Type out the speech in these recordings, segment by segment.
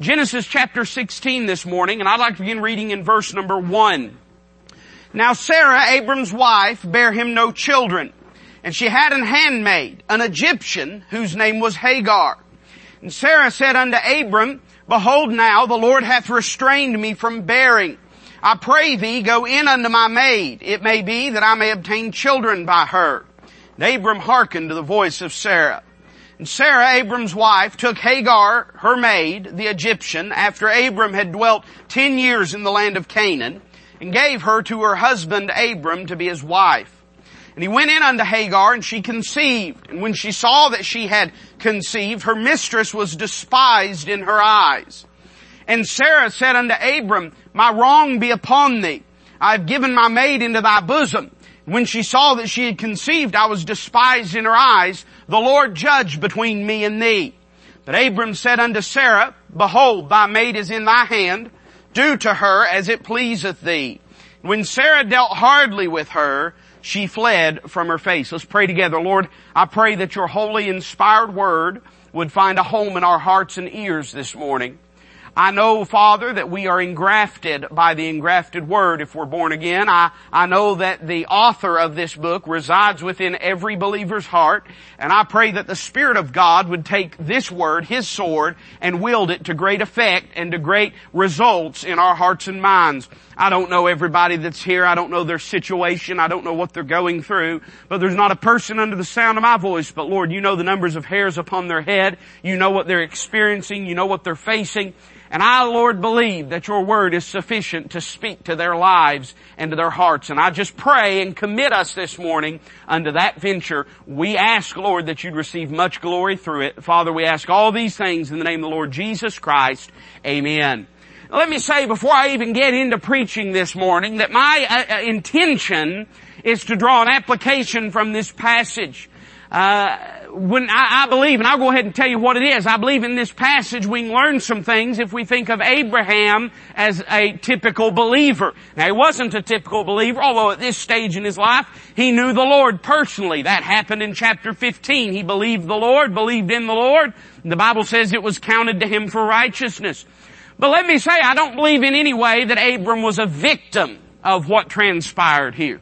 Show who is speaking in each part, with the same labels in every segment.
Speaker 1: Genesis chapter 16 this morning, and I'd like to begin reading in verse number 1. Now Sarah, Abram's wife, bare him no children, and she had an handmaid, an Egyptian, whose name was Hagar. And Sarah said unto Abram, Behold now, the Lord hath restrained me from bearing. I pray thee, go in unto my maid. It may be that I may obtain children by her. And Abram hearkened to the voice of Sarah. And Sarah, Abram's wife, took Hagar, her maid, the Egyptian, after Abram had dwelt ten years in the land of Canaan, and gave her to her husband Abram to be his wife. And he went in unto Hagar, and she conceived. And when she saw that she had conceived, her mistress was despised in her eyes. And Sarah said unto Abram, My wrong be upon thee. I have given my maid into thy bosom. When she saw that she had conceived, I was despised in her eyes. The Lord judge between me and thee. But Abram said unto Sarah, Behold, thy maid is in thy hand. Do to her as it pleaseth thee. When Sarah dealt hardly with her, she fled from her face. Let's pray together. Lord, I pray that your holy inspired word would find a home in our hearts and ears this morning. I know, Father, that we are engrafted by the engrafted Word if we're born again. I, I know that the author of this book resides within every believer's heart, and I pray that the Spirit of God would take this Word, His sword, and wield it to great effect and to great results in our hearts and minds. I don't know everybody that's here. I don't know their situation. I don't know what they're going through. But there's not a person under the sound of my voice. But Lord, you know the numbers of hairs upon their head. You know what they're experiencing. You know what they're facing. And I, Lord, believe that your word is sufficient to speak to their lives and to their hearts. And I just pray and commit us this morning unto that venture. We ask, Lord, that you'd receive much glory through it. Father, we ask all these things in the name of the Lord Jesus Christ. Amen. Let me say before I even get into preaching this morning that my uh, uh intention is to draw an application from this passage. Uh, when I, I, believe, and I'll go ahead and tell you what it is, I believe in this passage we can learn some things if we think of Abraham as a typical believer. Now he wasn't a typical believer, although at this stage in his life, he knew the Lord personally. That happened in chapter 15. He believed the Lord, believed in the Lord. The Bible says it was counted to him for righteousness. But let me say, I don't believe in any way that Abram was a victim of what transpired here.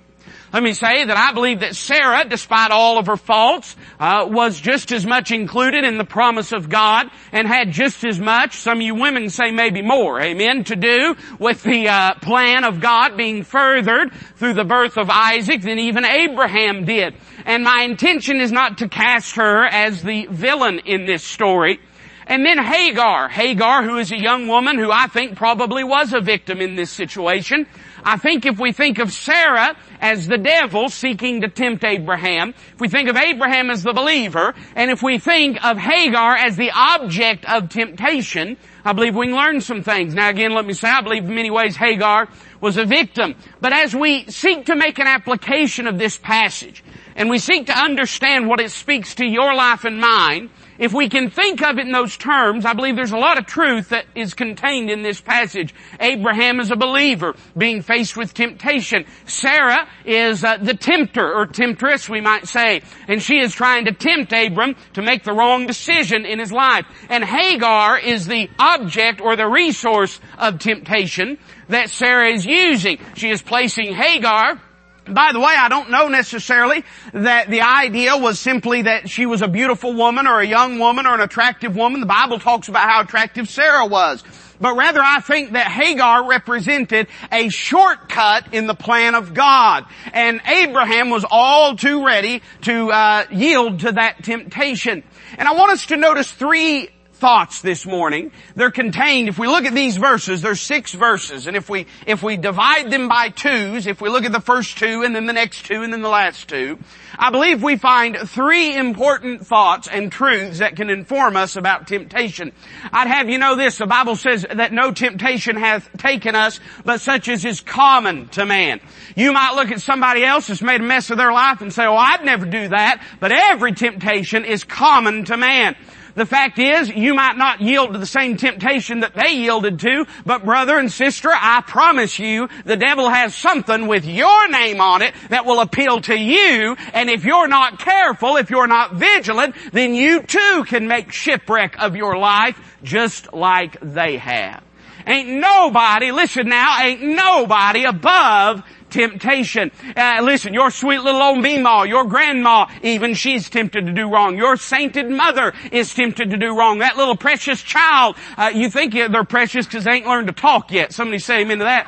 Speaker 1: Let me say that I believe that Sarah, despite all of her faults, uh, was just as much included in the promise of God and had just as much, some of you women say maybe more, amen, to do with the uh, plan of God being furthered through the birth of Isaac than even Abraham did. And my intention is not to cast her as the villain in this story. And then Hagar. Hagar, who is a young woman who I think probably was a victim in this situation. I think if we think of Sarah as the devil seeking to tempt Abraham, if we think of Abraham as the believer, and if we think of Hagar as the object of temptation, I believe we can learn some things. Now again, let me say, I believe in many ways Hagar was a victim. But as we seek to make an application of this passage, and we seek to understand what it speaks to your life and mine, if we can think of it in those terms, I believe there's a lot of truth that is contained in this passage. Abraham is a believer being faced with temptation. Sarah is uh, the tempter or temptress, we might say, and she is trying to tempt Abram to make the wrong decision in his life. And Hagar is the object or the resource of temptation that Sarah is using. She is placing Hagar by the way, I don't know necessarily that the idea was simply that she was a beautiful woman or a young woman or an attractive woman. The Bible talks about how attractive Sarah was. But rather I think that Hagar represented a shortcut in the plan of God. And Abraham was all too ready to uh, yield to that temptation. And I want us to notice three thoughts this morning. They're contained, if we look at these verses, there's six verses, and if we, if we divide them by twos, if we look at the first two and then the next two and then the last two, I believe we find three important thoughts and truths that can inform us about temptation. I'd have you know this, the Bible says that no temptation hath taken us, but such as is common to man. You might look at somebody else that's made a mess of their life and say, oh, I'd never do that, but every temptation is common to man. The fact is, you might not yield to the same temptation that they yielded to, but brother and sister, I promise you, the devil has something with your name on it that will appeal to you, and if you're not careful, if you're not vigilant, then you too can make shipwreck of your life just like they have. Ain't nobody, listen now, ain't nobody above temptation. Uh, listen, your sweet little old Meemaw, your grandma, even she's tempted to do wrong. Your sainted mother is tempted to do wrong. That little precious child, uh, you think they're precious because they ain't learned to talk yet. Somebody say amen to that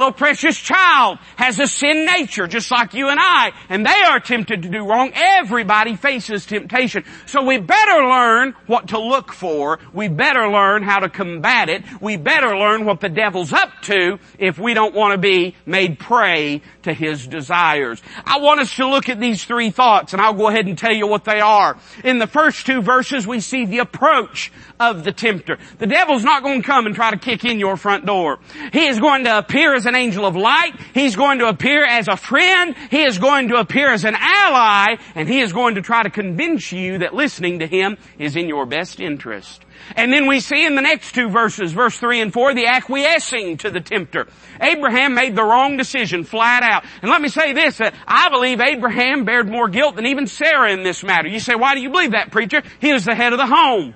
Speaker 1: little precious child has a sin nature just like you and I, and they are tempted to do wrong. Everybody faces temptation. So we better learn what to look for. We better learn how to combat it. We better learn what the devil's up to if we don't want to be made prey to his desires. I want us to look at these three thoughts and I'll go ahead and tell you what they are. In the first two verses we see the approach of the tempter. The devil's not going to come and try to kick in your front door. He is going to appear as an angel of light. He's going to appear as a friend. He is going to appear as an ally and he is going to try to convince you that listening to him is in your best interest. And then we see in the next two verses, verse 3 and 4, the acquiescing to the tempter. Abraham made the wrong decision flat out. And let me say this, I believe Abraham bared more guilt than even Sarah in this matter. You say, why do you believe that, preacher? He was the head of the home.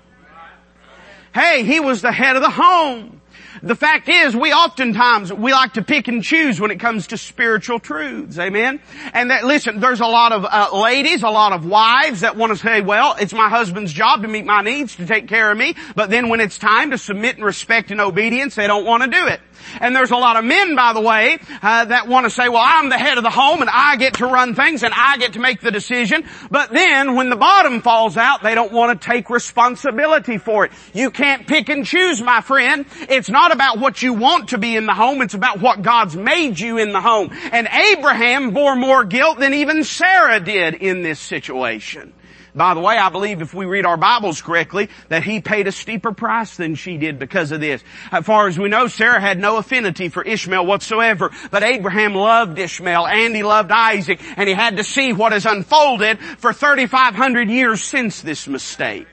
Speaker 1: Hey, he was the head of the home. The fact is, we oftentimes, we like to pick and choose when it comes to spiritual truths. Amen? And that, listen, there's a lot of uh, ladies, a lot of wives that want to say, well, it's my husband's job to meet my needs, to take care of me, but then when it's time to submit and respect and obedience, they don't want to do it. And there's a lot of men, by the way, uh, that want to say, well, I'm the head of the home and I get to run things and I get to make the decision. But then when the bottom falls out, they don't want to take responsibility for it. You can't pick and choose, my friend. It's not about what you want to be in the home. It's about what God's made you in the home. And Abraham bore more guilt than even Sarah did in this situation. By the way, I believe if we read our Bibles correctly, that he paid a steeper price than she did because of this. As far as we know, Sarah had no affinity for Ishmael whatsoever, but Abraham loved Ishmael and he loved Isaac, and he had to see what has unfolded for 3,500 years since this mistake.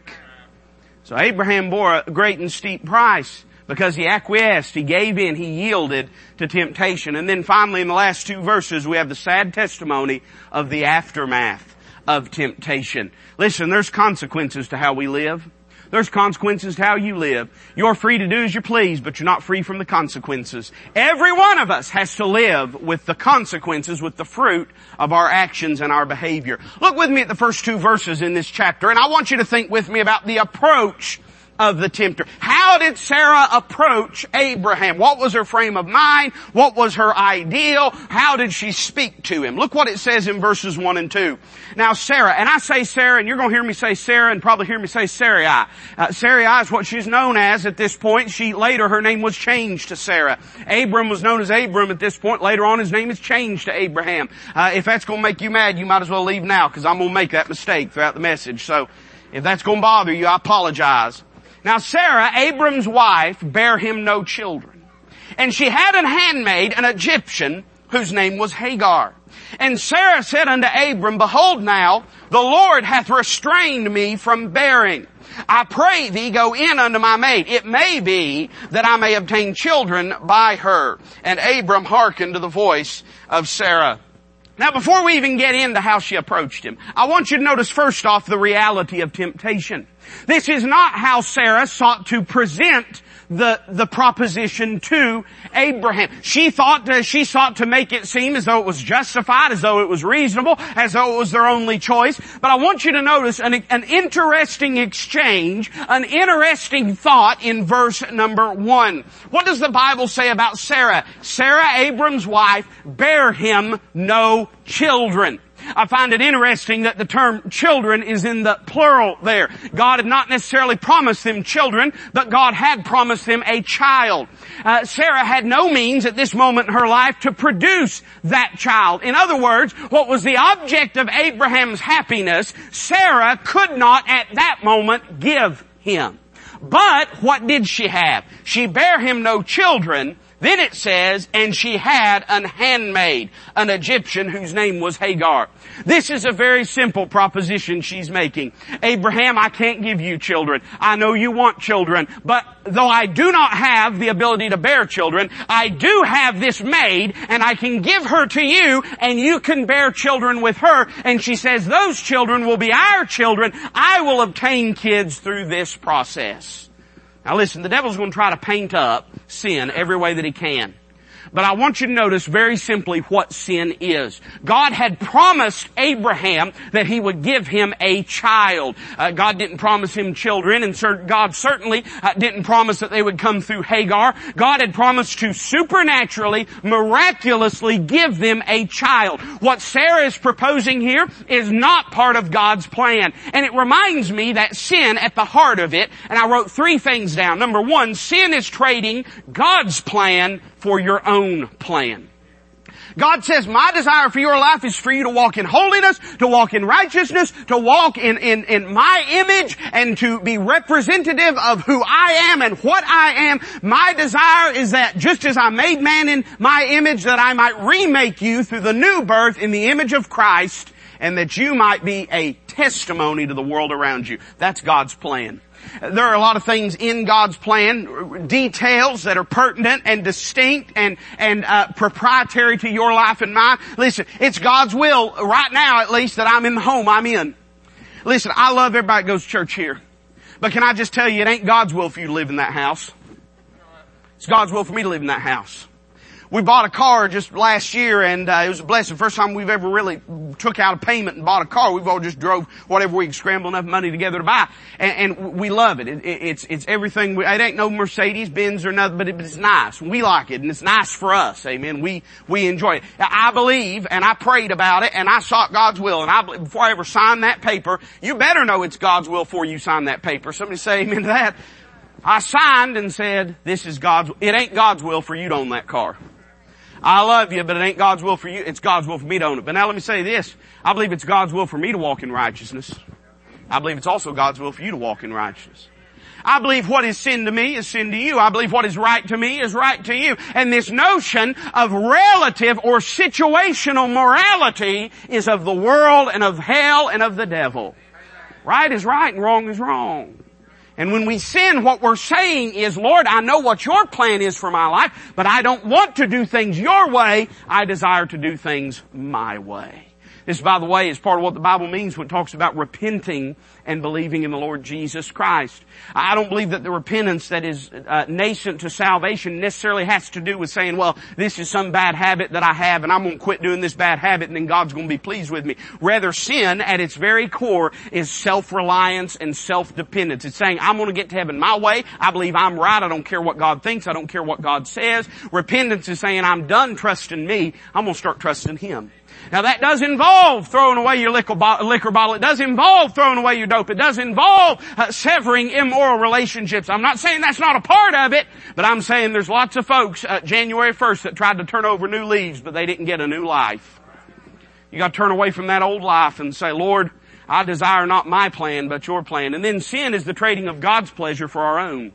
Speaker 1: So Abraham bore a great and steep price because he acquiesced, he gave in, he yielded to temptation. And then finally in the last two verses we have the sad testimony of the aftermath of temptation. Listen, there's consequences to how we live. There's consequences to how you live. You're free to do as you please, but you're not free from the consequences. Every one of us has to live with the consequences, with the fruit of our actions and our behavior. Look with me at the first two verses in this chapter, and I want you to think with me about the approach of the tempter. How did Sarah approach Abraham? What was her frame of mind? What was her ideal? How did she speak to him? Look what it says in verses 1 and 2. Now Sarah, and I say Sarah, and you're going to hear me say Sarah and probably hear me say Sarai. Uh, Sarai is what she's known as at this point. She, later her name was changed to Sarah. Abram was known as Abram at this point. Later on his name is changed to Abraham. Uh, if that's going to make you mad, you might as well leave now because I'm going to make that mistake throughout the message. So, if that's going to bother you, I apologize. Now Sarah, Abram's wife, bare him no children. And she had an handmaid, an Egyptian, whose name was Hagar. And Sarah said unto Abram, Behold now, the Lord hath restrained me from bearing. I pray thee go in unto my maid. It may be that I may obtain children by her. And Abram hearkened to the voice of Sarah. Now before we even get into how she approached him, I want you to notice first off the reality of temptation. This is not how Sarah sought to present the, the proposition to Abraham. She thought, to, she sought to make it seem as though it was justified, as though it was reasonable, as though it was their only choice. But I want you to notice an, an interesting exchange, an interesting thought in verse number one. What does the Bible say about Sarah? Sarah, Abram's wife, bare him no children. I find it interesting that the term children is in the plural there. God had not necessarily promised them children, but God had promised them a child. Uh, Sarah had no means at this moment in her life to produce that child. In other words, what was the object of Abraham's happiness, Sarah could not at that moment give him. But what did she have? She bare him no children, Then it says, and she had an handmaid, an Egyptian whose name was Hagar. This is a very simple proposition she's making. Abraham, I can't give you children. I know you want children, but though I do not have the ability to bear children, I do have this maid and I can give her to you and you can bear children with her. And she says, those children will be our children. I will obtain kids through this process. Now listen, the devil's going to try to paint up sin every way that he can. But I want you to notice very simply what sin is. God had promised Abraham that he would give him a child. Uh, God didn't promise him children and God certainly uh, didn't promise that they would come through Hagar. God had promised to supernaturally, miraculously give them a child. What Sarah is proposing here is not part of God's plan. And it reminds me that sin at the heart of it, and I wrote three things down. Number one, sin is trading God's plan for your own plan. God says, my desire for your life is for you to walk in holiness, to walk in righteousness, to walk in, in, in my image, and to be representative of who I am and what I am. My desire is that just as I made man in my image, that I might remake you through the new birth in the image of Christ, and that you might be a testimony to the world around you. That's God's plan. There are a lot of things in God's plan, details that are pertinent and distinct and, and uh, proprietary to your life and mine. Listen, it's God's will, right now at least, that I'm in the home I'm in. Listen, I love everybody that goes to church here. But can I just tell you, it ain't God's will for you to live in that house. It's God's will for me to live in that house we bought a car just last year and uh, it was a blessing. First time we've ever really took out a payment and bought a car. We've all just drove whatever we could scramble enough money together to buy. And, and we love it. it. It's, it's everything. We, it ain't no Mercedes, Benz or nothing, but, it, it's nice. We like it and it's nice for us. Amen. We, we enjoy it. I believe and I prayed about it and I sought God's will and I, before I ever signed that paper, you better know it's God's will before you sign that paper. Somebody say amen to that. I signed and said, this is God's, it ain't God's will for you to own that car. I love you, but it ain't God's will for you. It's God's will for me to own it. But now let me say this. I believe it's God's will for me to walk in righteousness. I believe it's also God's will for you to walk in righteousness. I believe what is sin to me is sin to you. I believe what is right to me is right to you. And this notion of relative or situational morality is of the world and of hell and of the devil. Right is right and wrong is wrong. And when we sin, what we're saying is, Lord, I know what your plan is for my life, but I don't want to do things your way. I desire to do things my way. This, by the way, is part of what the Bible means when it talks about repenting and believing in the Lord Jesus Christ. I don't believe that the repentance that is uh, nascent to salvation necessarily has to do with saying, well, this is some bad habit that I have and I'm going to quit doing this bad habit and then God's going to be pleased with me. Rather, sin at its very core is self-reliance and self-dependence. It's saying, I'm going to get to heaven my way. I believe I'm right. I don't care what God thinks. I don't care what God says. Repentance is saying, I'm done trusting me. I'm going to start trusting Him. Now that does involve throwing away your liquor, bottle. It does involve throwing away your dope. It does involve uh, severing immoral relationships. I'm not saying that's not a part of it, but I'm saying there's lots of folks uh, January 1st that tried to turn over new leaves, but they didn't get a new life. You got to turn away from that old life and say, Lord, I desire not my plan, but your plan. And then sin is the trading of God's pleasure for our own.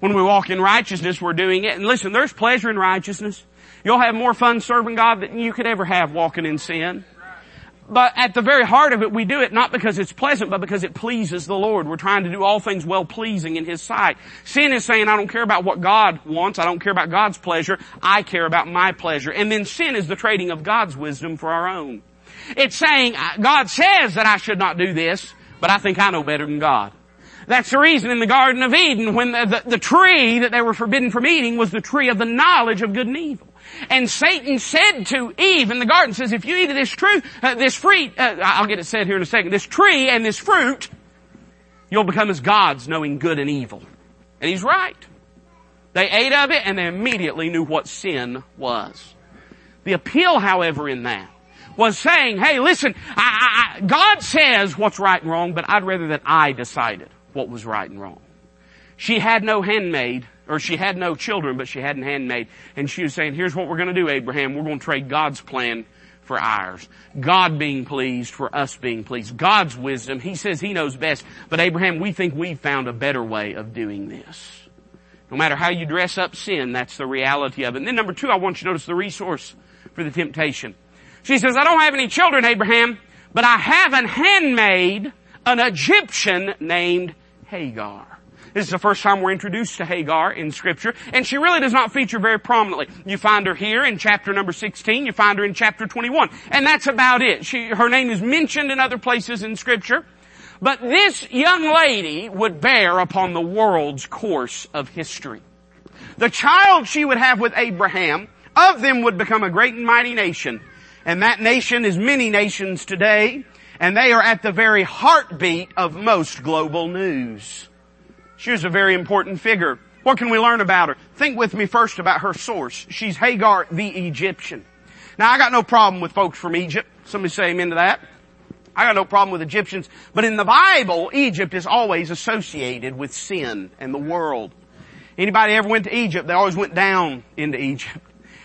Speaker 1: When we walk in righteousness, we're doing it. And listen, there's pleasure in righteousness. You'll have more fun serving God than you could ever have walking in sin. But at the very heart of it, we do it not because it's pleasant, but because it pleases the Lord. We're trying to do all things well pleasing in His sight. Sin is saying, I don't care about what God wants. I don't care about God's pleasure. I care about my pleasure. And then sin is the trading of God's wisdom for our own. It's saying, God says that I should not do this, but I think I know better than God. That's the reason in the Garden of Eden when the, the, the tree that they were forbidden from eating was the tree of the knowledge of good and evil. And Satan said to Eve in the garden, says, if you eat of this fruit, uh, this fruit, uh, I'll get it said here in a second, this tree and this fruit, you'll become as gods knowing good and evil. And he's right. They ate of it and they immediately knew what sin was. The appeal, however, in that was saying, hey, listen, I, I, God says what's right and wrong, but I'd rather that I decided what was right and wrong. She had no handmaid, or she had no children, but she had a handmaid. And she was saying, here's what we're going to do, Abraham. We're going to trade God's plan for ours. God being pleased for us being pleased. God's wisdom. He says He knows best. But Abraham, we think we've found a better way of doing this. No matter how you dress up sin, that's the reality of it. And then number two, I want you to notice the resource for the temptation. She says, I don't have any children, Abraham, but I have an handmaid, an Egyptian named Hagar. This is the first time we're introduced to Hagar in scripture, and she really does not feature very prominently. You find her here in chapter number 16, you find her in chapter 21, and that's about it. She, her name is mentioned in other places in scripture, but this young lady would bear upon the world's course of history. The child she would have with Abraham, of them would become a great and mighty nation, and that nation is many nations today, and they are at the very heartbeat of most global news. She was a very important figure. What can we learn about her? Think with me first about her source. She's Hagar the Egyptian. Now I got no problem with folks from Egypt. Somebody say amen to that. I got no problem with Egyptians. But in the Bible, Egypt is always associated with sin and the world. Anybody ever went to Egypt, they always went down into Egypt.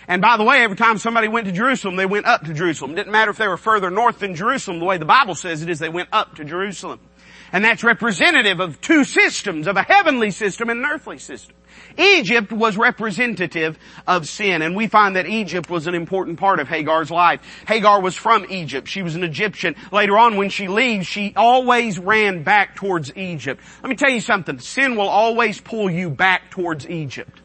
Speaker 1: And by the way, every time somebody went to Jerusalem, they went up to Jerusalem. It didn't matter if they were further north than Jerusalem. The way the Bible says it is they went up to Jerusalem. And that's representative of two systems, of a heavenly system and an earthly system. Egypt was representative of sin, and we find that Egypt was an important part of Hagar's life. Hagar was from Egypt. She was an Egyptian. Later on, when she leaves, she always ran back towards Egypt. Let me tell you something. Sin will always pull you back towards Egypt.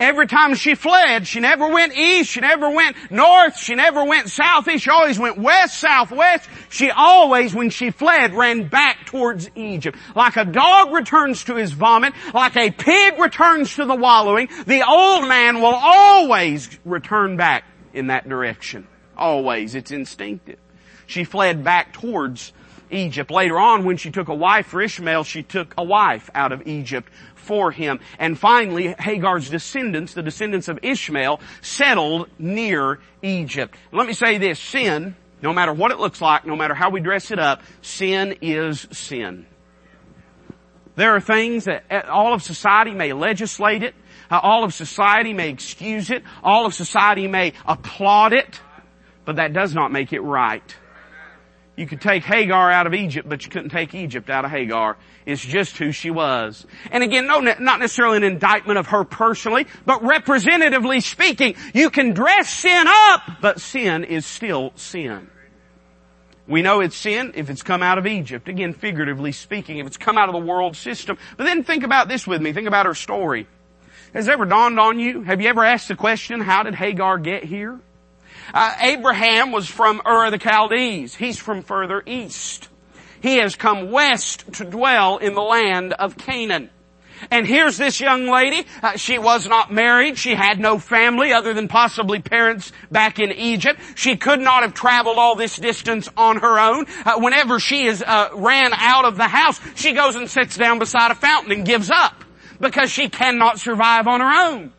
Speaker 1: Every time she fled, she never went east, she never went north, she never went southeast, she always went west, southwest. She always, when she fled, ran back towards Egypt. Like a dog returns to his vomit, like a pig returns to the wallowing, the old man will always return back in that direction. Always. It's instinctive. She fled back towards Egypt. Later on, when she took a wife for Ishmael, she took a wife out of Egypt for him. And finally, Hagar's descendants, the descendants of Ishmael, settled near Egypt. Let me say this, sin, no matter what it looks like, no matter how we dress it up, sin is sin. There are things that all of society may legislate it, uh, all of society may excuse it, all of society may applaud it, but that does not make it right. You could take Hagar out of Egypt, but you couldn't take Egypt out of Hagar. It's just who she was. And again, no, not necessarily an indictment of her personally, but representatively speaking, you can dress sin up, but sin is still sin. We know it's sin if it's come out of Egypt. Again, figuratively speaking, if it's come out of the world system. But then think about this with me. Think about her story. Has it ever dawned on you? Have you ever asked the question, how did Hagar get here? Uh, Abraham was from Ur of the Chaldees. He's from further east. He has come west to dwell in the land of Canaan. And here's this young lady. Uh, she was not married. She had no family other than possibly parents back in Egypt. She could not have traveled all this distance on her own. Uh, whenever she is uh, ran out of the house, she goes and sits down beside a fountain and gives up because she cannot survive on her own.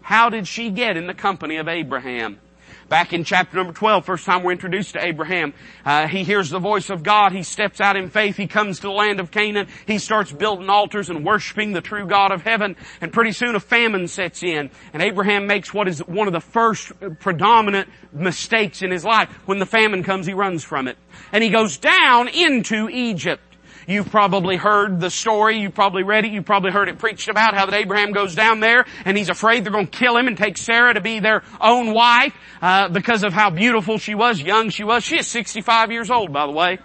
Speaker 1: How did she get in the company of Abraham? Back in chapter number 12, first time we're introduced to Abraham, uh, he hears the voice of God. He steps out in faith. He comes to the land of Canaan. He starts building altars and worshiping the true God of heaven. And pretty soon a famine sets in. And Abraham makes what is one of the first predominant mistakes in his life. When the famine comes, he runs from it. And he goes down into Egypt. You've probably heard the story. You've probably read it. You've probably heard it preached about how that Abraham goes down there and he's afraid they're going to kill him and take Sarah to be their own wife uh, because of how beautiful she was, young she was. She is 65 years old, by the way.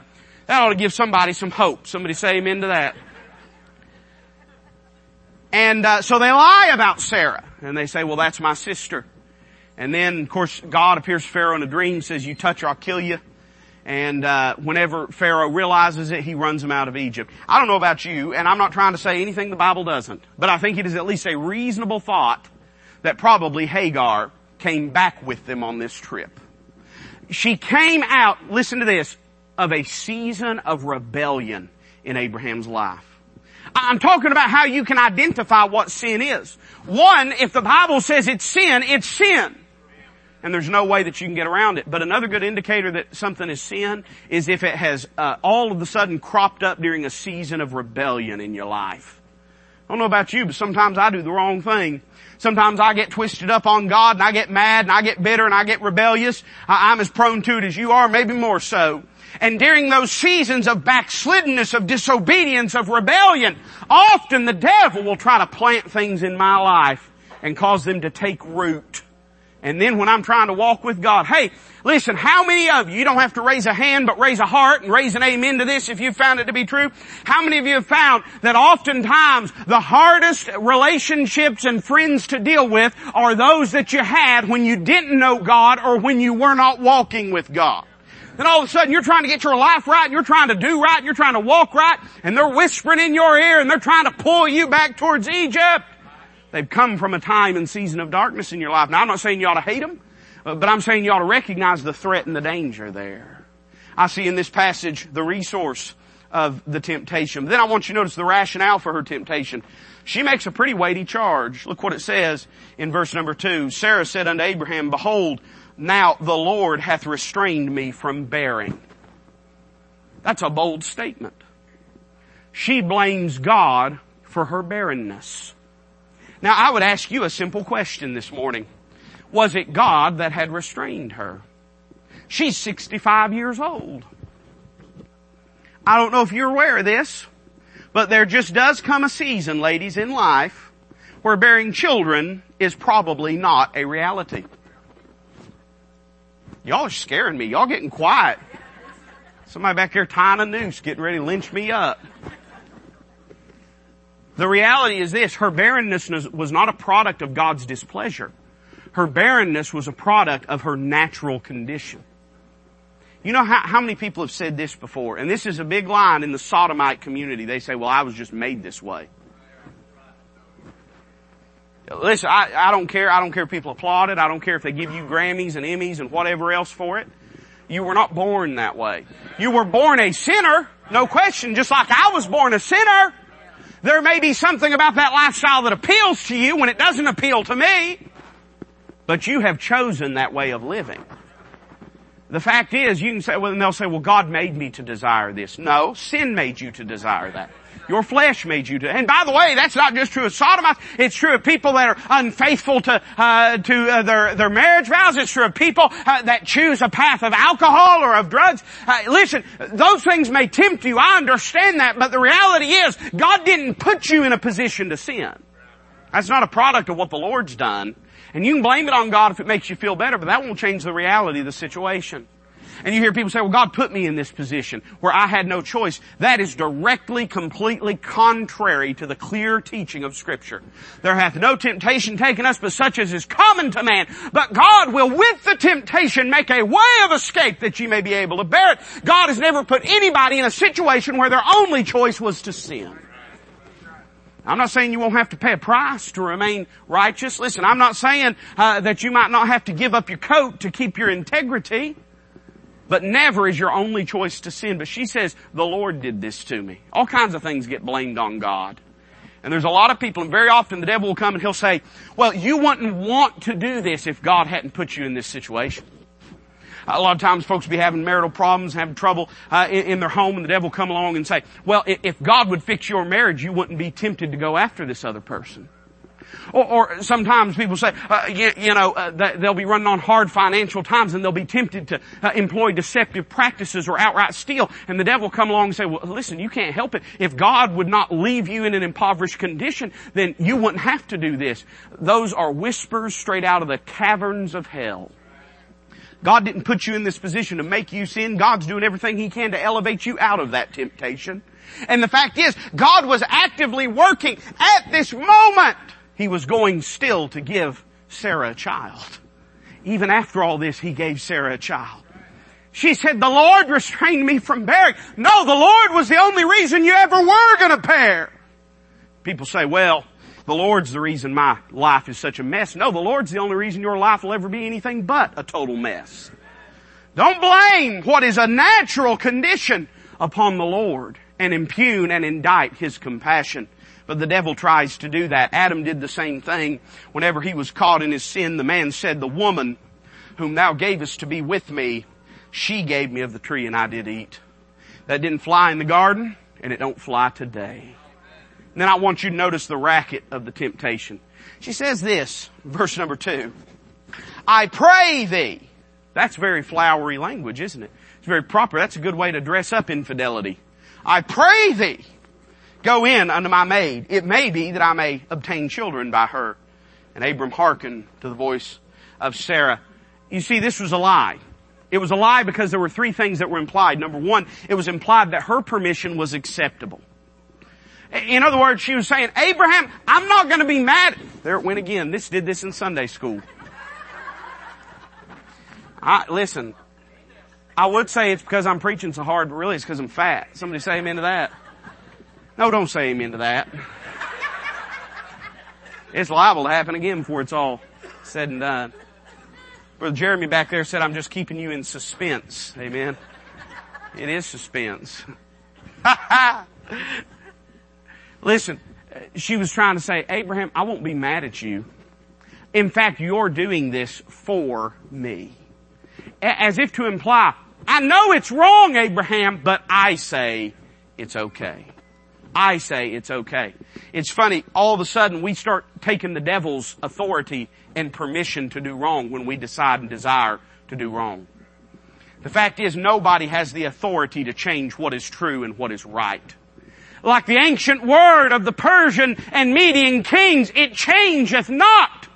Speaker 1: That ought to give somebody some hope. Somebody say amen to that. And uh, so they lie about Sarah, and they say, "Well, that's my sister." And then, of course, God appears to Pharaoh in a dream, says, "You touch her, I'll kill you." And uh, whenever Pharaoh realizes it, he runs them out of Egypt. I don't know about you, and I'm not trying to say anything the Bible doesn't, but I think it is at least a reasonable thought that probably Hagar came back with them on this trip. She came out, listen to this, of a season of rebellion in Abraham's life. I'm talking about how you can identify what sin is. One, if the Bible says it's sin, it's sin and there's no way that you can get around it. But another good indicator that something is sin is if it has uh, all of a sudden cropped up during a season of rebellion in your life. I don't know about you, but sometimes I do the wrong thing. Sometimes I get twisted up on God and I get mad and I get bitter and I get rebellious. I, I'm as prone to it as you are, maybe more so. And during those seasons of backsliddenness, of disobedience, of rebellion, often the devil will try to plant things in my life and cause them to take root. And then when I'm trying to walk with God, hey, listen, how many of you, you don't have to raise a hand, but raise a heart and raise an amen to this if you found it to be true. How many of you have found that oftentimes the hardest relationships and friends to deal with are those that you had when you didn't know God or when you were not walking with God? Then all of a sudden you're trying to get your life right and you're trying to do right and you're trying to walk right and they're whispering in your ear and they're trying to pull you back towards Egypt. They've come from a time and season of darkness in your life. Now I'm not saying you ought to hate them, uh, but I'm saying you ought to recognize the threat and the danger there. I see in this passage the resource of the temptation. Then I want you to notice the rationale for her temptation. She makes a pretty weighty charge. Look what it says in verse number two. Sarah said unto Abraham, Behold, now the Lord hath restrained me from bearing. That's a bold statement. She blames God for her barrenness. Now I would ask you a simple question this morning. Was it God that had restrained her? She's 65 years old. I don't know if you're aware of this, but there just does come a season, ladies, in life where bearing children is probably not a reality. Y'all are scaring me. Y'all getting quiet. Somebody back here tying a noose, getting ready to lynch me up. The reality is this, her barrenness was not a product of God's displeasure. Her barrenness was a product of her natural condition. You know how, how many people have said this before? And this is a big line in the sodomite community. They say, well, I was just made this way. Listen, I, I don't care. I don't care if people applaud it. I don't care if they give you Grammys and Emmys and whatever else for it. You were not born that way. You were born a sinner, no question, just like I was born a sinner. There may be something about that lifestyle that appeals to you when it doesn't appeal to me, but you have chosen that way of living. The fact is, you can say, well, and they'll say, well, God made me to desire this. No, sin made you to desire that. Your flesh made you to. And by the way, that's not just true of sodomites. It's true of people that are unfaithful to uh, to uh, their their marriage vows. It's true of people uh, that choose a path of alcohol or of drugs. Uh, listen, those things may tempt you. I understand that, but the reality is, God didn't put you in a position to sin. That's not a product of what the Lord's done. And you can blame it on God if it makes you feel better, but that won't change the reality of the situation. And you hear people say, well, God put me in this position where I had no choice. That is directly, completely contrary to the clear teaching of scripture. There hath no temptation taken us but such as is common to man. But God will with the temptation make a way of escape that ye may be able to bear it. God has never put anybody in a situation where their only choice was to sin. I'm not saying you won't have to pay a price to remain righteous. Listen, I'm not saying uh, that you might not have to give up your coat to keep your integrity. But never is your only choice to sin. But she says, the Lord did this to me. All kinds of things get blamed on God. And there's a lot of people, and very often the devil will come and he'll say, well, you wouldn't want to do this if God hadn't put you in this situation. A lot of times folks be having marital problems, having trouble uh, in, in, their home, and the devil will come along and say, well, if God would fix your marriage, you wouldn't be tempted to go after this other person. Or, or sometimes people say, uh, you, you, know, uh, they'll be running on hard financial times and they'll be tempted to uh, employ deceptive practices or outright steal. And the devil will come along and say, well, listen, you can't help it. If God would not leave you in an impoverished condition, then you wouldn't have to do this. Those are whispers straight out of the caverns of hell. God didn't put you in this position to make you sin. God's doing everything He can to elevate you out of that temptation. And the fact is, God was actively working at this moment he was going still to give Sarah a child. Even after all this, he gave Sarah a child. She said, the Lord restrained me from bearing. No, the Lord was the only reason you ever were gonna bear. People say, well, the Lord's the reason my life is such a mess. No, the Lord's the only reason your life will ever be anything but a total mess. Don't blame what is a natural condition upon the Lord and impugn and indict His compassion. But the devil tries to do that. Adam did the same thing. Whenever he was caught in his sin, the man said, the woman whom thou gavest to be with me, she gave me of the tree and I did eat. That didn't fly in the garden and it don't fly today. And then I want you to notice the racket of the temptation. She says this, verse number two. I pray thee. That's very flowery language, isn't it? It's very proper. That's a good way to dress up infidelity. I pray thee, go in unto my maid. It may be that I may obtain children by her. And Abram hearkened to the voice of Sarah. You see, this was a lie. It was a lie because there were three things that were implied. Number one, it was implied that her permission was acceptable. In other words, she was saying, Abraham, I'm not going to be mad. There it went again. This did this in Sunday school. I, listen, I would say it's because I'm preaching so hard, but really it's because I'm fat. Somebody say amen to that. No, don't say amen to that. It's liable to happen again before it's all said and done. Brother Jeremy back there said, I'm just keeping you in suspense. Amen. It is suspense. Listen, she was trying to say, Abraham, I won't be mad at you. In fact, you're doing this for me. As if to imply, I know it's wrong, Abraham, but I say it's okay. I say it's okay. It's funny, all of a sudden we start taking the devil's authority and permission to do wrong when we decide and desire to do wrong. The fact is nobody has the authority to change what is true and what is right. Like the ancient word of the Persian and Median kings, it changeth not.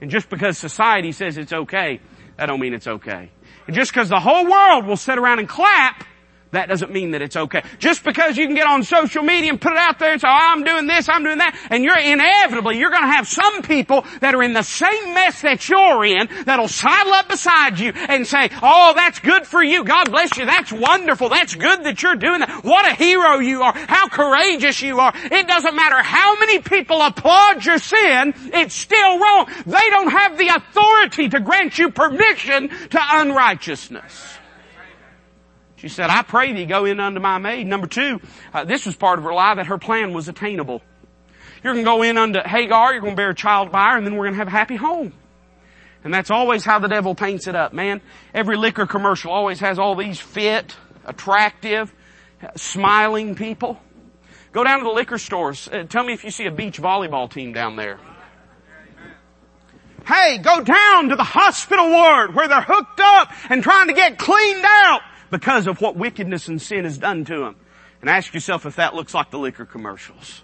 Speaker 1: And just because society says it's okay, that don't mean it's okay. And just because the whole world will sit around and clap, that doesn't mean that it's okay. Just because you can get on social media and put it out there and say, oh, I'm doing this, I'm doing that, and you're inevitably, you're gonna have some people that are in the same mess that you're in that'll sidle up beside you and say, oh, that's good for you. God bless you. That's wonderful. That's good that you're doing that. What a hero you are. How courageous you are. It doesn't matter how many people applaud your sin, it's still wrong. They don't have the authority to grant you permission to unrighteousness. She said, I pray thee go in unto my maid. Number two, uh, this was part of her lie that her plan was attainable. You're going to go in unto Hagar, you're going to bear a child by her, and then we're going to have a happy home. And that's always how the devil paints it up, man. Every liquor commercial always has all these fit, attractive, smiling people. Go down to the liquor stores. Uh, tell me if you see a beach volleyball team down there. Hey, go down to the hospital ward where they're hooked up and trying to get cleaned out because of what wickedness and sin has done to them. And ask yourself if that looks like the liquor commercials.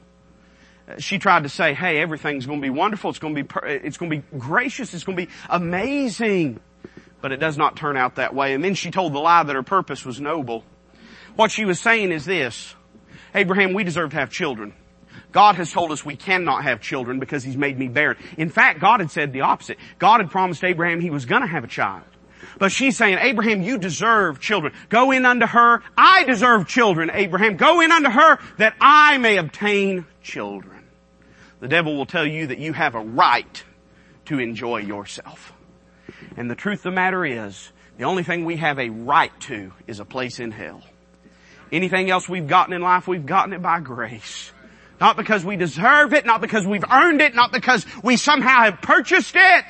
Speaker 1: Uh, she tried to say, hey, everything's going to be wonderful. It's going to be, it's going to be gracious. It's going to be amazing. But it does not turn out that way. And then she told the lie that her purpose was noble. What she was saying is this. Abraham, we deserve to have children. God has told us we cannot have children because He's made me barren. In fact, God had said the opposite. God had promised Abraham He was gonna have a child. But she's saying, Abraham, you deserve children. Go in unto her. I deserve children, Abraham. Go in unto her that I may obtain children. The devil will tell you that you have a right to enjoy yourself. And the truth of the matter is, the only thing we have a right to is a place in hell. Anything else we've gotten in life, we've gotten it by grace. Not because we deserve it, not because we've earned it, not because we somehow have purchased it,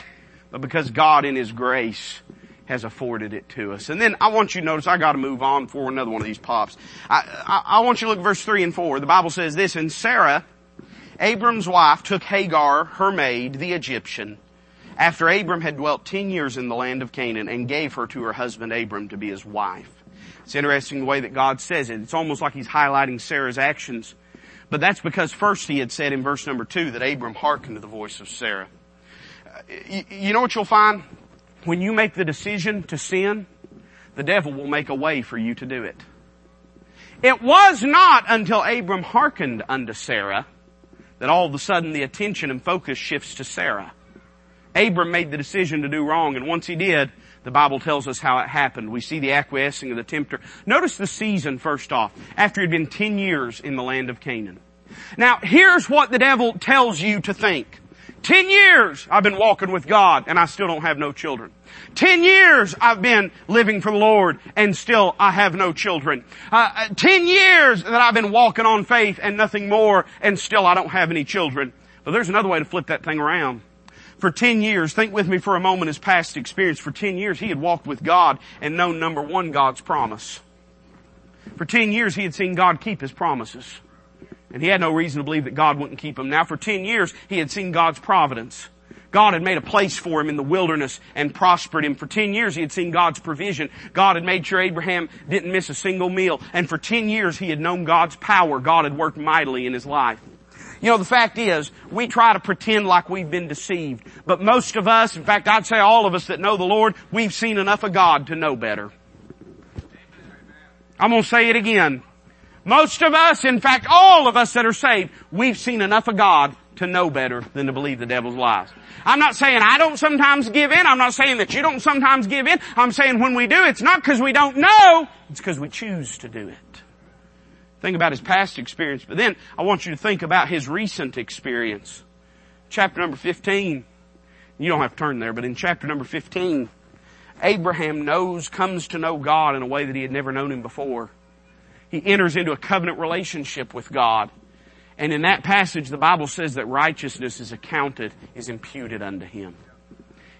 Speaker 1: but because God in His grace has afforded it to us. And then I want you to notice, I gotta move on for another one of these pops. I, I, I want you to look at verse 3 and 4. The Bible says this, and Sarah, Abram's wife, took Hagar, her maid, the Egyptian, after Abram had dwelt 10 years in the land of Canaan and gave her to her husband Abram to be his wife. It's interesting the way that God says it. It's almost like he's highlighting Sarah's actions. But that's because first he had said in verse number two that Abram hearkened to the voice of Sarah. Uh, you know what you'll find? When you make the decision to sin, the devil will make a way for you to do it. It was not until Abram hearkened unto Sarah that all of a sudden the attention and focus shifts to Sarah. Abram made the decision to do wrong, and once he did, the Bible tells us how it happened. We see the acquiescing of the tempter. Notice the season first off, after he'd been 10 years in the land of Canaan. Now, here's what the devil tells you to think. Ten years I've been walking with God and I still don't have no children. Ten years I've been living for the Lord and still I have no children. Uh, uh, ten years that I've been walking on faith and nothing more and still I don't have any children. But there's another way to flip that thing around. For ten years, think with me for a moment his past experience. For ten years he had walked with God and known number one, God's promise. For ten years he had seen God keep his promises. And he had no reason to believe that God wouldn't keep him. Now for 10 years, he had seen God's providence. God had made a place for him in the wilderness and prospered him. For 10 years he had seen God's provision. God had made sure Abraham didn't miss a single meal. And for 10 years he had known God's power. God had worked mightily in his life. You know, the fact is, we try to pretend like we've been deceived. But most of us, in fact I'd say all of us that know the Lord, we've seen enough of God to know better. I'm gonna say it again. Most of us, in fact all of us that are saved, we've seen enough of God to know better than to believe the devil's lies. I'm not saying I don't sometimes give in. I'm not saying that you don't sometimes give in. I'm saying when we do, it's not because we don't know. It's because we choose to do it. Think about his past experience, but then I want you to think about his recent experience. Chapter number 15. You don't have to turn there, but in chapter number 15, Abraham knows, comes to know God in a way that he had never known him before. He enters into a covenant relationship with God. And in that passage, the Bible says that righteousness is accounted, is imputed unto him.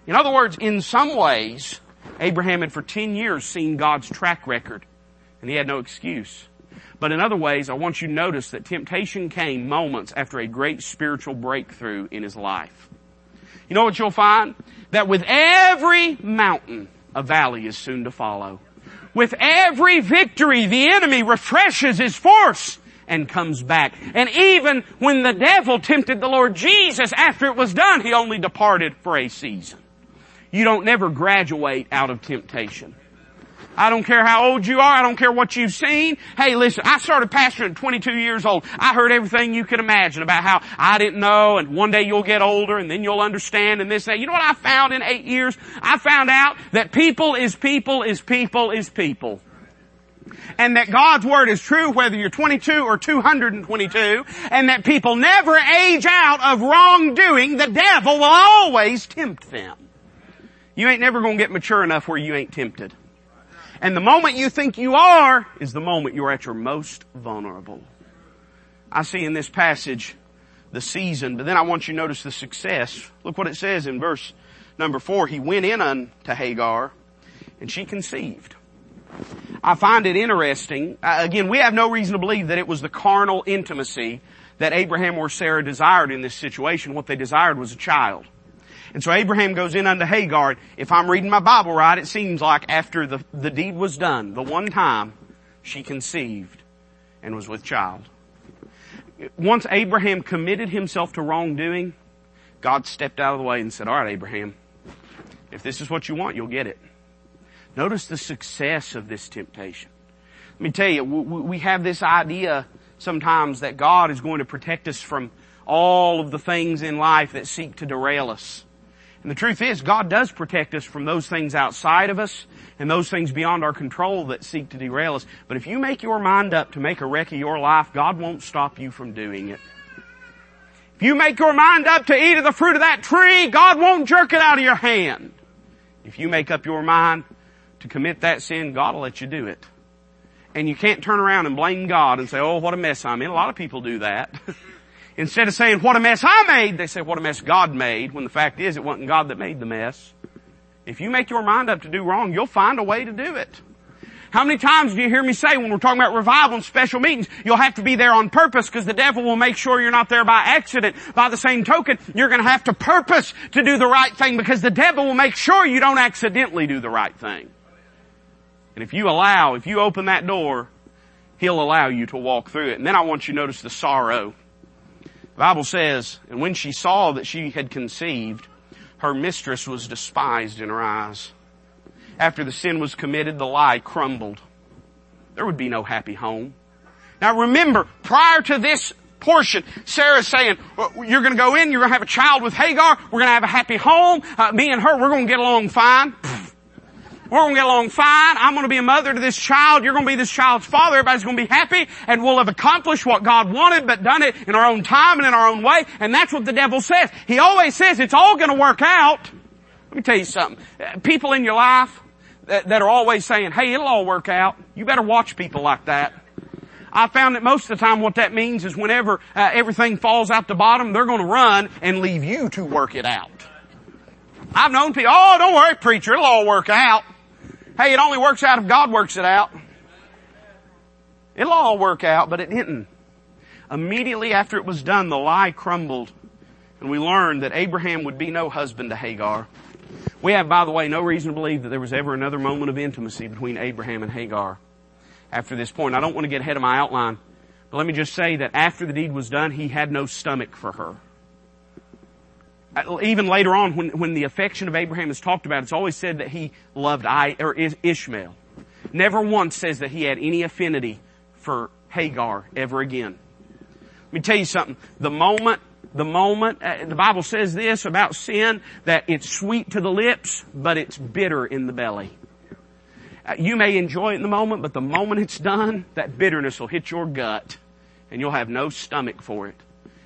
Speaker 1: In other words, in some ways, Abraham had for 10 years seen God's track record, and he had no excuse. But in other ways, I want you to notice that temptation came moments after a great spiritual breakthrough in his life. You know what you'll find? That with every mountain, a valley is soon to follow. With every victory, the enemy refreshes his force and comes back. And even when the devil tempted the Lord Jesus after it was done, he only departed for a season. You don't never graduate out of temptation. I don't care how old you are. I don't care what you've seen. Hey, listen, I started pastoring at 22 years old. I heard everything you could imagine about how I didn't know and one day you'll get older and then you'll understand and this and that. You know what I found in eight years? I found out that people is people is people is people and that God's Word is true whether you're 22 or 222, and that people never age out of wrongdoing, the devil will always tempt them. You ain't never gonna get mature enough where you ain't tempted. And the moment you think you are is the moment you're at your most vulnerable. I see in this passage the season, but then I want you to notice the success. Look what it says in verse number four. He went in unto Hagar and she conceived. I find it interesting. Uh, again, we have no reason to believe that it was the carnal intimacy that Abraham or Sarah desired in this situation. What they desired was a child. And so Abraham goes in unto Hagar. If I'm reading my Bible right, it seems like after the, the deed was done, the one time she conceived and was with child. Once Abraham committed himself to wrongdoing, God stepped out of the way and said, alright Abraham, if this is what you want, you'll get it. Notice the success of this temptation. Let me tell you, we have this idea sometimes that God is going to protect us from all of the things in life that seek to derail us. And the truth is, God does protect us from those things outside of us and those things beyond our control that seek to derail us. But if you make your mind up to make a wreck of your life, God won't stop you from doing it. If you make your mind up to eat of the fruit of that tree, God won't jerk it out of your hand. If you make up your mind to commit that sin, God will let you do it. And you can't turn around and blame God and say, oh, what a mess I'm in. A lot of people do that. Instead of saying, what a mess I made, they say, what a mess God made, when the fact is it wasn't God that made the mess. If you make your mind up to do wrong, you'll find a way to do it. How many times do you hear me say when we're talking about revival and special meetings, you'll have to be there on purpose because the devil will make sure you're not there by accident. By the same token, you're going to have to purpose to do the right thing because the devil will make sure you don't accidentally do the right thing. And if you allow, if you open that door, He'll allow you to walk through it. And then I want you to notice the sorrow. The Bible says, and when she saw that she had conceived, her mistress was despised in her eyes. After the sin was committed, the lie crumbled. There would be no happy home. Now remember, prior to this portion, Sarah's saying, you're gonna go in, you're gonna have a child with Hagar, we're gonna have a happy home, uh, me and her, we're gonna get along fine. We're going to get along fine. I'm going to be a mother to this child. You're going to be this child's father. Everybody's going to be happy and we'll have accomplished what God wanted but done it in our own time and in our own way. And that's what the devil says. He always says it's all going to work out. Let me tell you something. People in your life that, that are always saying, hey, it'll all work out. You better watch people like that. I found that most of the time what that means is whenever uh, everything falls out the bottom, they're going to run and leave you to work it out. I've known people, oh, don't worry, preacher, it'll all work out. Hey, it only works out if God works it out. It'll all work out, but it didn't. Immediately after it was done, the lie crumbled. and we learned that Abraham would be no husband to Hagar. We have, by the way, no reason to believe that there was ever another moment of intimacy between Abraham and Hagar after this point. I don't want to get ahead of my outline, but let me just say that after the deed was done, he had no stomach for her. Uh, even later on, when, when the affection of Abraham is talked about, it's always said that he loved I, or Ishmael. Never once says that he had any affinity for Hagar ever again. Let me tell you something. The moment the moment, uh, the Bible says this about sin, that it's sweet to the lips, but it's bitter in the belly. Uh, you may enjoy it in the moment, but the moment it's done, that bitterness will hit your gut, and you'll have no stomach for it.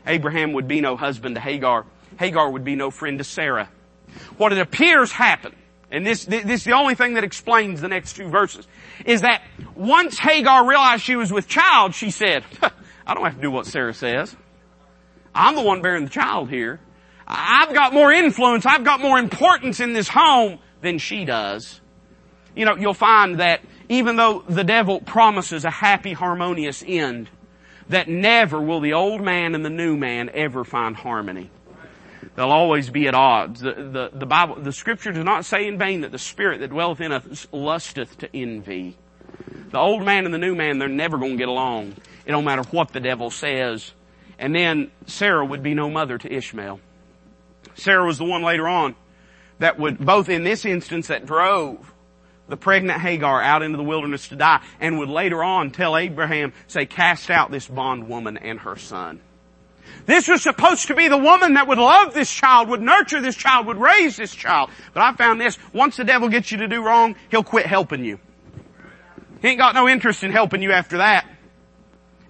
Speaker 1: Abraham would be no husband to Hagar. Hagar would be no friend to Sarah. What it appears happened, and this, this is the only thing that explains the next two verses, is that once Hagar realized she was with child, she said, I don't have to do what Sarah says. I'm the one bearing the child here. I've got more influence, I've got more importance in this home than she does. You know, you'll find that even though the devil promises a happy, harmonious end, that never will the old man and the new man ever find harmony. They'll always be at odds. The, the, the Bible, the scripture does not say in vain that the spirit that dwelleth in us lusteth to envy. The old man and the new man, they're never going to get along. It don't matter what the devil says. And then Sarah would be no mother to Ishmael. Sarah was the one later on that would, both in this instance that drove the pregnant Hagar out into the wilderness to die and would later on tell Abraham, say, cast out this bondwoman and her son. This was supposed to be the woman that would love this child, would nurture this child, would raise this child. But I found this, once the devil gets you to do wrong, he'll quit helping you. He ain't got no interest in helping you after that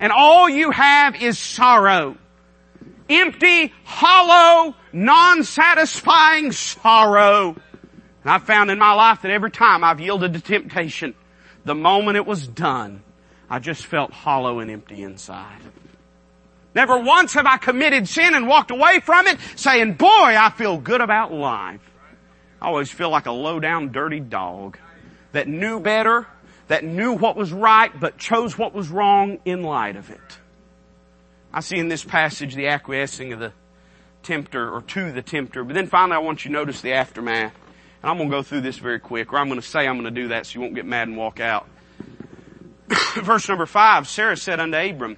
Speaker 1: and all you have is sorrow. Empty, hollow, non-satisfying sorrow. And I've found in my life that every time I've yielded to temptation, the moment it was done, I just felt hollow and empty inside. Never once have I committed sin and walked away from it saying, boy, I feel good about life. I always feel like a low down dirty dog that knew better that knew what was right but chose what was wrong in light of it. I see in this passage the acquiescing of the tempter or to the tempter, but then finally I want you to notice the aftermath. And I'm going to go through this very quick, or I'm going to say I'm going to do that so you won't get mad and walk out. Verse number five, Sarah said unto Abram,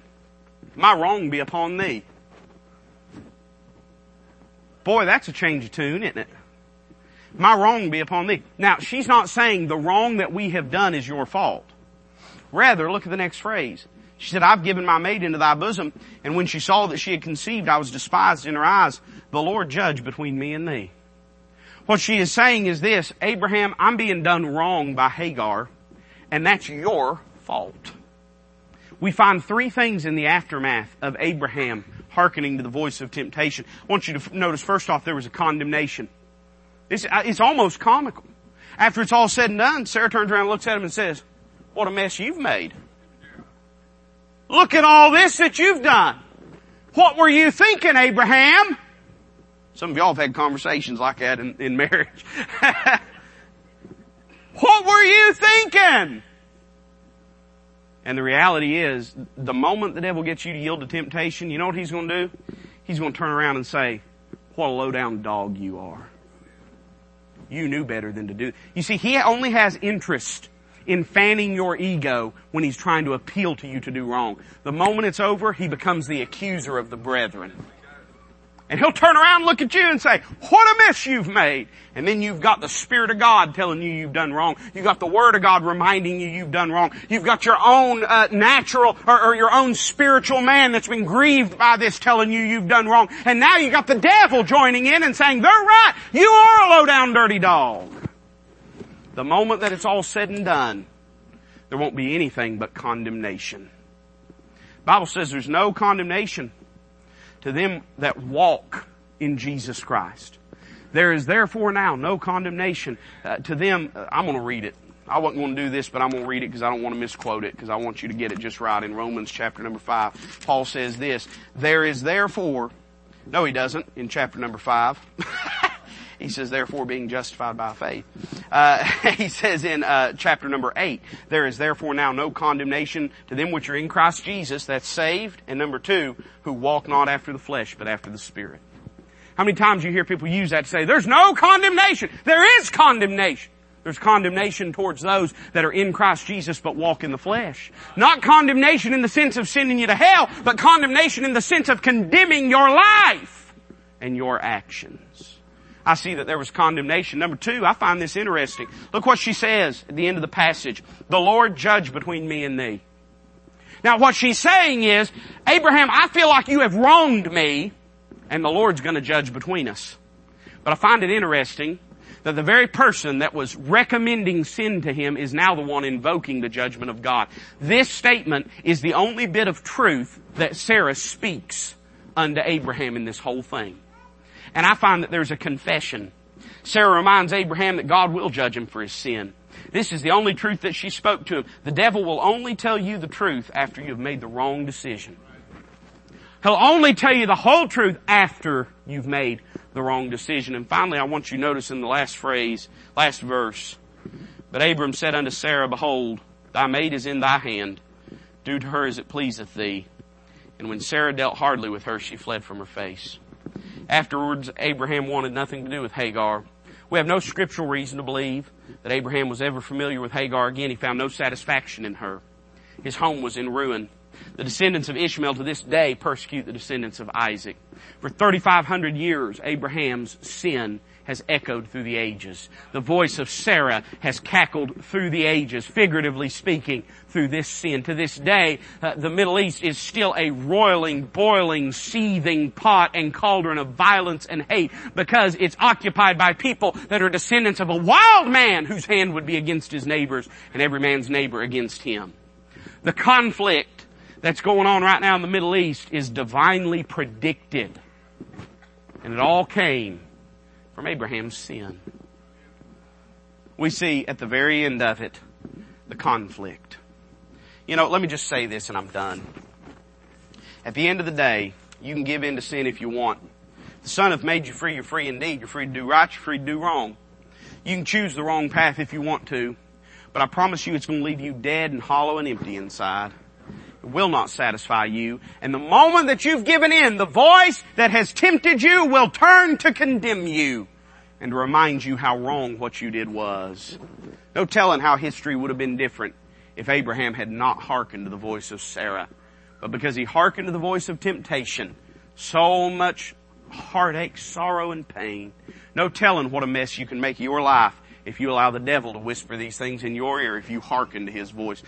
Speaker 1: My wrong be upon thee. Boy, that's a change of tune, isn't it? my wrong be upon thee. Now, she's not saying the wrong that we have done is your fault. Rather, look at the next phrase. She said, I've given my maid into thy bosom, and when she saw that she had conceived, I was despised in her eyes. The Lord judge between me and thee. What she is saying is this, Abraham, I'm being done wrong by Hagar, and that's your fault. We find three things in the aftermath of Abraham hearkening to the voice of temptation. I want you to notice first off, there was a condemnation. It's, uh, it's almost comical. After it's all said and done, Sarah turns around and looks at him and says, what a mess you've made. Look at all this that you've done. What were you thinking, Abraham? Some of y'all have had conversations like that in, in marriage. what were you thinking? And the reality is, the moment the devil gets you to yield to temptation, you know what he's going to do? He's going to turn around and say, what a low down dog you are. You knew better than to do. You see, he only has interest in fanning your ego when he's trying to appeal to you to do wrong. The moment it's over, he becomes the accuser of the brethren. And he'll turn around and look at you and say, what a mess you've made. And then you've got the Spirit of God telling you you've done wrong. You've got the Word of God reminding you you've done wrong. You've got your own uh, natural or, or your own spiritual man that's been grieved by this telling you you've done wrong. And now you've got the devil joining in and saying, they're right. You are a low down dirty dog. The moment that it's all said and done, there won't be anything but condemnation. Bible says there's no condemnation to them that walk in Jesus Christ. There is therefore now no condemnation uh, to them. Uh, I'm going to read it. I wasn't going to do this, but I'm going to read it because I don't want to misquote it because I want you to get it just right. In Romans chapter number five, Paul says this, there is therefore, no he doesn't, in chapter number five. He says, therefore being justified by faith. Uh, he says in uh, chapter number eight, there is therefore now no condemnation to them which are in Christ Jesus, that's saved, and number two, who walk not after the flesh, but after the Spirit. How many times you hear people use that to say, there's no condemnation. There is condemnation. There's condemnation towards those that are in Christ Jesus but walk in the flesh. Not condemnation in the sense of sending you to hell, but condemnation in the sense of condemning your life and your actions. I see that there was condemnation. Number two, I find this interesting. Look what she says at the end of the passage. The Lord judge between me and thee. Now what she's saying is, Abraham, I feel like you have wronged me, and the Lord's gonna judge between us. But I find it interesting that the very person that was recommending sin to him is now the one invoking the judgment of God. This statement is the only bit of truth that Sarah speaks unto Abraham in this whole thing. And I find that there's a confession. Sarah reminds Abraham that God will judge him for his sin. This is the only truth that she spoke to him. The devil will only tell you the truth after you have made the wrong decision. He'll only tell you the whole truth after you've made the wrong decision. And finally, I want you to notice in the last phrase, last verse, but Abram said unto Sarah, Behold, thy maid is in thy hand. Do to her as it pleaseth thee. And when Sarah dealt hardly with her, she fled from her face. Afterwards, Abraham wanted nothing to do with Hagar. We have no scriptural reason to believe that Abraham was ever familiar with Hagar again. He found no satisfaction in her. His home was in ruin. The descendants of Ishmael to this day persecute the descendants of Isaac. For 3,500 years, Abraham's sin has echoed through the ages. The voice of Sarah has cackled through the ages, figuratively speaking, through this sin. To this day, uh, the Middle East is still a roiling, boiling, seething pot and cauldron of violence and hate because it's occupied by people that are descendants of a wild man whose hand would be against his neighbors and every man's neighbor against him. The conflict that's going on right now in the Middle East is divinely predicted. And it all came from Abraham's sin. We see at the very end of it the conflict. You know, let me just say this and I'm done. At the end of the day, you can give in to sin if you want. The Son hath made you free, you're free indeed. You're free to do right, you're free to do wrong. You can choose the wrong path if you want to, but I promise you it's going to leave you dead and hollow and empty inside will not satisfy you. And the moment that you've given in, the voice that has tempted you will turn to condemn you and remind you how wrong what you did was. No telling how history would have been different if Abraham had not hearkened to the voice of Sarah. But because he hearkened to the voice of temptation, so much heartache, sorrow, and pain. No telling what a mess you can make your life if you allow the devil to whisper these things in your ear, if you hearken to his voice.